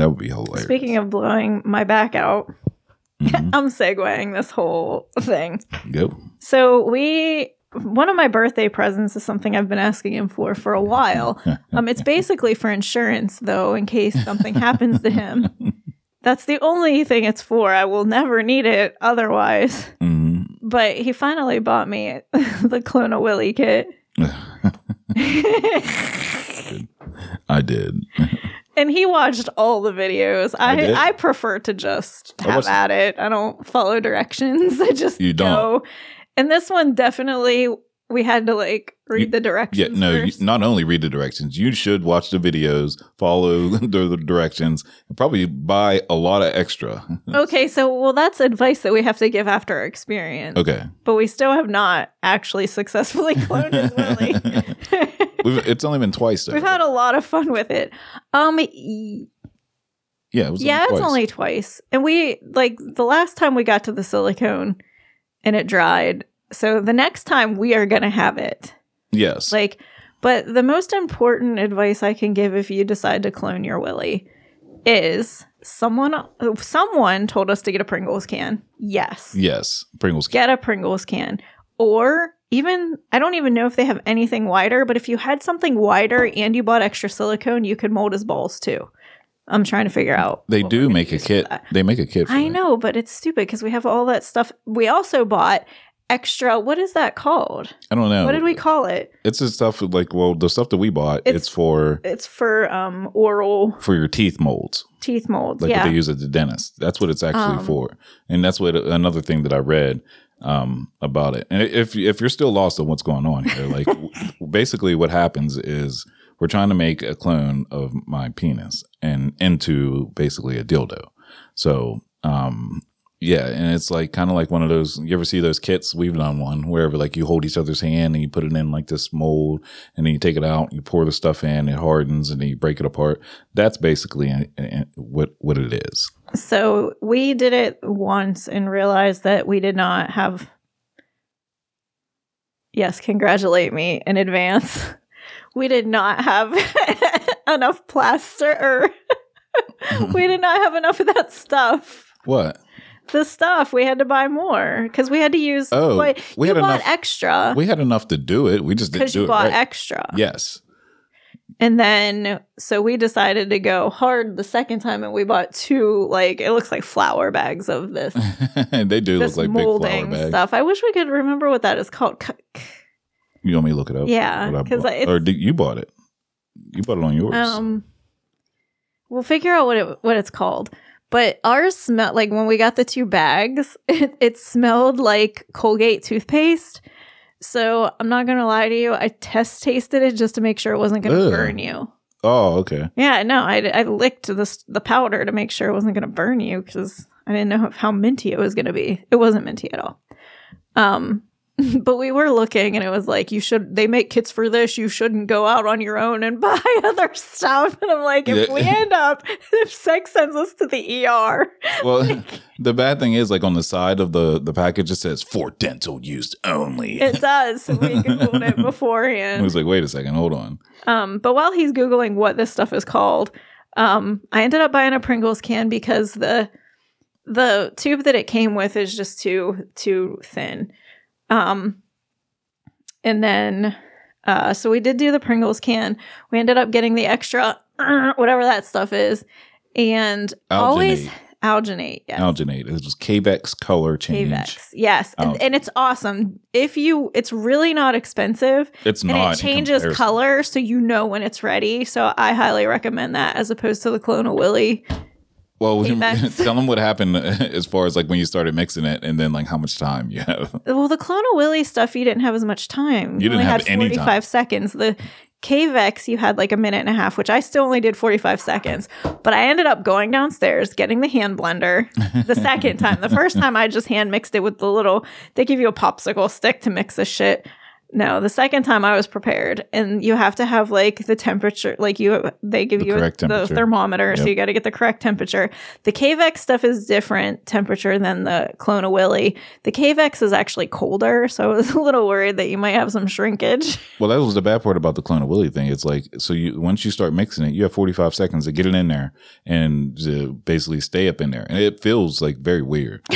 That would be hilarious. Speaking of blowing my back out, Mhm. I'm segueing this whole thing. Go. So we one of my birthday presents is something I've been asking him for for a while. Um, it's basically for insurance, though, in case something happens to him. That's the only thing it's for. I will never need it otherwise. Mhm. But he finally bought me the Clone a Willy kit. I did. And he watched all the videos. I did? I, prefer to just have at it. I don't follow directions. I just You don't. go. And this one definitely we had to like read You- the directions. Yeah, no, you, not only read the directions, you should watch the videos, follow the, the directions, and probably buy a lot of extra. Okay, so well that's advice that we have to give after our experience. Okay. But we still have not actually successfully cloned Willy. We've, it's only been twice though. We've had a lot of fun with it. Um y- yeah, it was yeah, only it's twice. only twice. And we like the last time we got to the silicone and it dried. So the next time we are going to have it. Yes. Like but the most important advice I can give if you decide to clone your Willy is someone someone told us to get a Pringles can. Yes. yes. Pringles. Can. Get a Pringles can. Or even I don't even know if they have anything wider, but if you had something wider and you bought extra silicone, you could mold his balls too. I'm trying to figure out. They do make a kit. They make a kit. For I that. know, but it's stupid because we have all that stuff. We also bought extra. What is that called? I don't know. What did we call it? It's the stuff like well, the stuff that we bought. It's, It's- for It's for um oral for your teeth molds, teeth molds. like what yeah. they use at the dentist. That's what it's actually Um, for, and that's what another thing that I read um, about it. And if if you're still lost on what's going on here, like basically what happens is we're trying to make a clone of my penis and into basically a dildo. So um, yeah, and it's like kind of like one of those. You ever see those kits? We've done one wherever like you hold each other's hand and you put it in like this mold, and then you take it out, you pour the stuff in, it hardens, and then you break it apart. That's basically uh, uh, what what it is. So we did it once and realized that we did not have. Yes, congratulate me in advance. We did not have enough plaster, or we did not have enough of that stuff. What? The stuff we had to buy more because we had to use. Oh, we had enough- extra We had enough to do it. We just didn't do you it bought right. extra. yes. And then, so we decided to go hard the second time, and we bought two, like, it looks like flour bags of this, they do this look like molding bags. stuff. I wish we could remember what that is called. You want me to look it up? Yeah, What I 'cause bought? it's- or did, you bought it? You bought it on yours. Um, we'll figure out what it what it's called. But ours smelled like when we got the two bags, it, it smelled like Colgate toothpaste. So I'm not gonna lie to you, I test tasted it just to make sure it wasn't gonna Ugh. burn you. oh, okay. Yeah, no, I, I licked the the powder to make sure it wasn't going to burn you because I didn't know how minty it was going to be. It wasn't minty at all. Um, but we were looking, and it was like you should. They make kits for this. You shouldn't go out on your own and buy other stuff. And I'm like, if we end up, if sex sends us to the ER, Well, the bad thing is, like on the side of the the package, it says for dental use only. it does. We googled it I beforehand. was like, wait a second, hold on. Um, but while he's googling what this stuff is called, um, I ended up buying a Pringles can because the the tube that it came with is just too too thin. Um, and then uh, so we did do the Pringles can. We ended up getting the extra uh, whatever that stuff is, and always alginate. Yes. Alginate. It was Cavex color change. Avex. Yes. And, and it's awesome. If you, it's really not expensive It's and not. it changes color so you know when it's ready. So I highly recommend that as opposed to the Clone Willy. Well, tell them what happened as far as like when you started mixing it, and then like how much time you have. Well, the Clone Willy stuff, you didn't have as much time. You didn't only have had any 45 time. seconds. The Cavex, you had like a minute and a half, which I still only did 45 seconds. But I ended up going downstairs, getting the hand blender the second time. The first time I just hand mixed it with the little, they give you a popsicle stick to mix the shit. No, the second time I was prepared, and you have to have like the temperature, like you they give The you a, the thermometer, so you got to get the correct temperature. The Cavex stuff is different temperature than the Clone a Willy. The Cavex is actually colder, so I was a little worried that you might have some shrinkage. Well, that was the bad part about the Clone Willy thing. It's like so you once you start mixing it, you have 45 seconds to get it in there and to basically stay up in there, and it feels like very weird.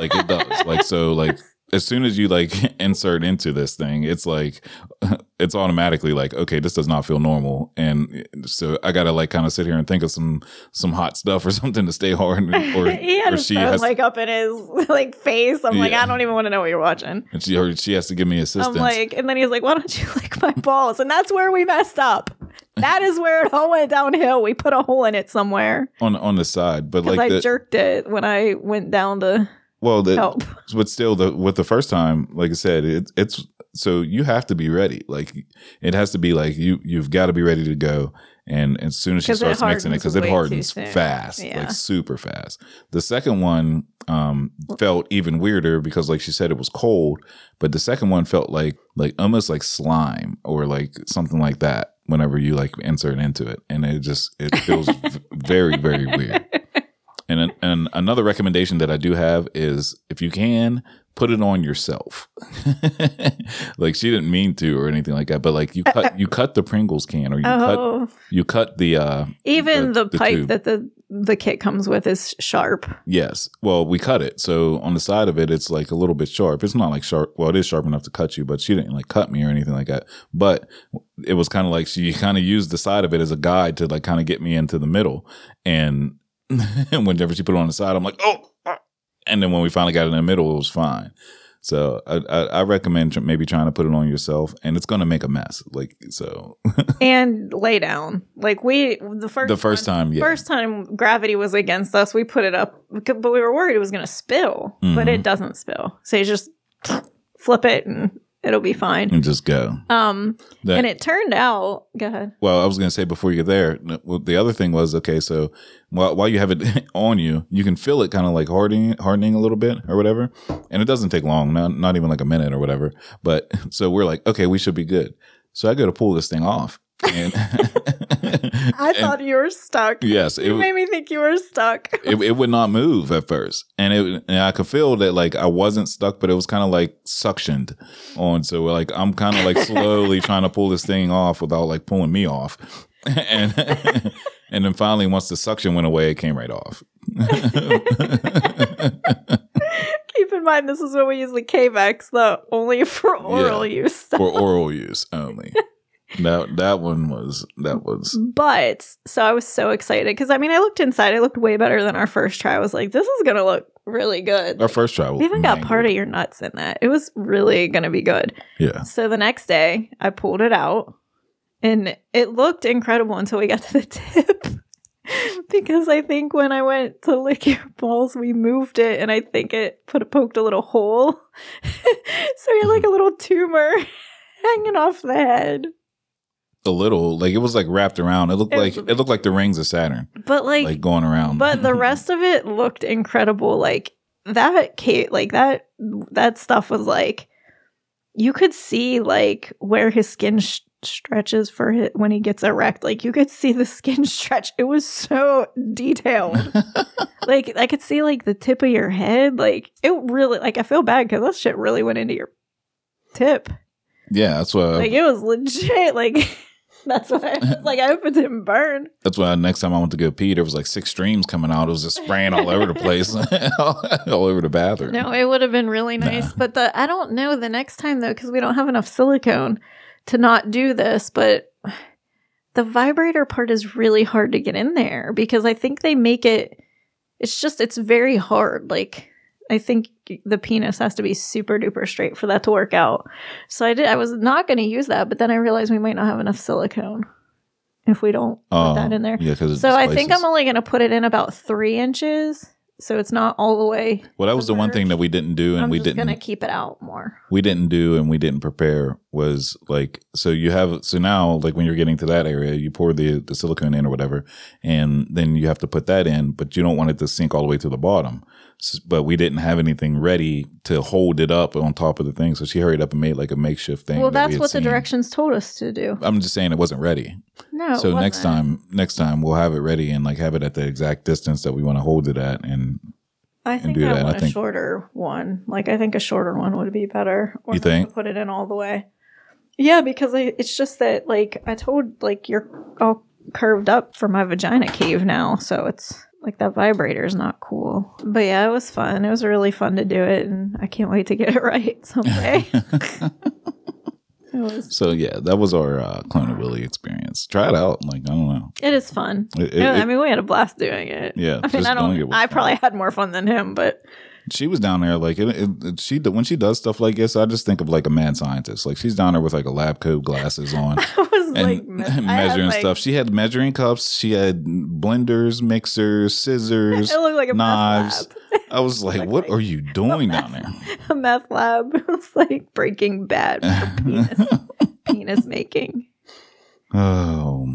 like it does. Like so, like as soon as you like insert into this thing, it's like it's automatically like okay, this does not feel normal, and so I gotta like kind of sit here and think of some some hot stuff or something to stay hard, or he had or she has like up in his like face. I'm like, I don't even want to know what you're watching. and she or she has to give me assistance. I'm like, and then he's like, why don't you lick my balls? And that's where we messed up. That is where it all went downhill. We put a hole in it somewhere on on the side, but like I the, jerked it when I went down to well the help. but still the with the first time like i said it, it's so you have to be ready. Like it has to be like you you've got to be ready to go. And as soon as she starts mixing it because it hardens fast Yeah. like super fast. The second one um felt even weirder because like she said it was cold but the second one felt like like almost like slime or like something like that whenever you like insert into it. And it just it feels very very weird and another recommendation that I do have is if you can put it on yourself. like she didn't mean to or anything like that, but like you cut you cut the Pringles can or you cut Oh, you cut the uh even the, the pipe that the the kit comes with is sharp. yes. Well, we cut it. So on the side of it it's like a little bit sharp. It's not like sharp well, it is sharp enough to cut you, but she didn't like cut me or anything like that. But it was kind of like she kind of used the side of it as a guide to like kind of get me into the middle and whenever she put it on the side, I'm like, oh, ah." and then when we finally got it in the middle, it was fine. So I, I, I recommend maybe trying to put it on yourself, and it's going to make a mess. Like so, and lay down. Like we the first the first one- time, yeah, First time gravity was against us, we put it up, but we were worried it was going to spill, but Mhm. it doesn't spill. So you just flip it and it'll be fine. and just go. Um, That, and it turned out. Go ahead. well, I was going to say before you get there, well, the other thing was okay. So while while you have it on you, you can feel it kind of like hardening, hardening a little bit or whatever, and it doesn't take long, not not even like a minute or whatever. But so we're like, okay, we should be good. So I go to pull this thing off, and I thought you were stuck. yes, it You made me think you were stuck. it, it would not move at first and it and i could feel that like i wasn't stuck but it was kind of like suctioned on so like i'm kind of like slowly trying to pull this thing off without like pulling me off and and then finally once the suction went away it came right off Keep in mind, this is when we use the Cavex, the only for oral use stuff. for oral use only that that one was that was But so I was so excited because I mean, I looked inside. It looked way better than our first try. I was like, this is gonna look really good. our first try we even got part of your nuts in that. It was really gonna be good. yeah So the next day, I pulled it out, and it looked incredible until we got to the tip. because I think when I went to lick your balls, we moved it, and I think it put poked a little hole. so you had like a little tumor hanging off the head. A little like it was like wrapped around it looked It like was- it looked like the rings of saturn But like, like going around but the rest of it looked incredible. Like that, Kate, like that, that stuff was like you could see like where his skin sh- stretches for it when he gets erect. Like you could see the skin stretch. It was so detailed. like I could see like the tip of your head. Like it really. Like I feel bad because that shit really went into your tip. yeah that's why Like it was legit. Like. That's why I was like, I hope it didn't burn. That's why next time I went to go pee, there was like six streams coming out. It was just spraying all over the place, all over the bathroom. No, it would have been really nice. Nah. But the I don't know the next time though, because we don't have enough silicone to not do this. But the vibrator part is really hard to get in there because I think they make it. It's just it's very hard. Like I think the penis has to be super duper straight for that to work out. So I did. I was not going to use that, but then I realized we might not have enough silicone if we don't put Oh, that in there. Yeah, So I think I'm only going to put it in about three inches, so it's not all the way. Well, that was the one thing that we didn't do, and I'm we just didn't going to keep it out more. we didn't do, and we didn't prepare was like so you have so now like when you're getting to that area, you pour the the silicone in or whatever, and then you have to put that in, but you don't want it to sink all the way to the bottom. S- But we didn't have anything ready to hold it up on top of the thing, so she hurried up and made like a makeshift thing. well, that that's had what the directions told us to do. I'm just saying it wasn't ready. No. so next wasn't. time, next time we'll have it ready and like have it at the exact distance that we want to hold it at, and I think do I that. I want a think- shorter one. Like I think a shorter one would be better. Or You think? put it in all the way? Yeah, because I, it's just that like I told like you're all curved up for my vagina cave now, so it's like that vibrator is not cool. But yeah, it was fun. It was really fun to do it, and I can't wait to get it right someday. was. so yeah, that was our uh, Clone of Willy experience. Try it out. Like I don't know. It is fun. It- it- I mean, we had a blast doing it. Yeah, I mean, I don't. I fun. probably had more fun than him, but she was down there like it, it, it- she when she does stuff like this, I just think of like a mad scientist. Like she's down there with like a lab coat glasses on. I was and like me- measuring like- stuff. She had measuring cups. She had blenders, mixers, scissors, It looked like a knives. I was like, "What are you doing down there?" a meth lab. It was like Breaking Bad for penis, penis making. Oh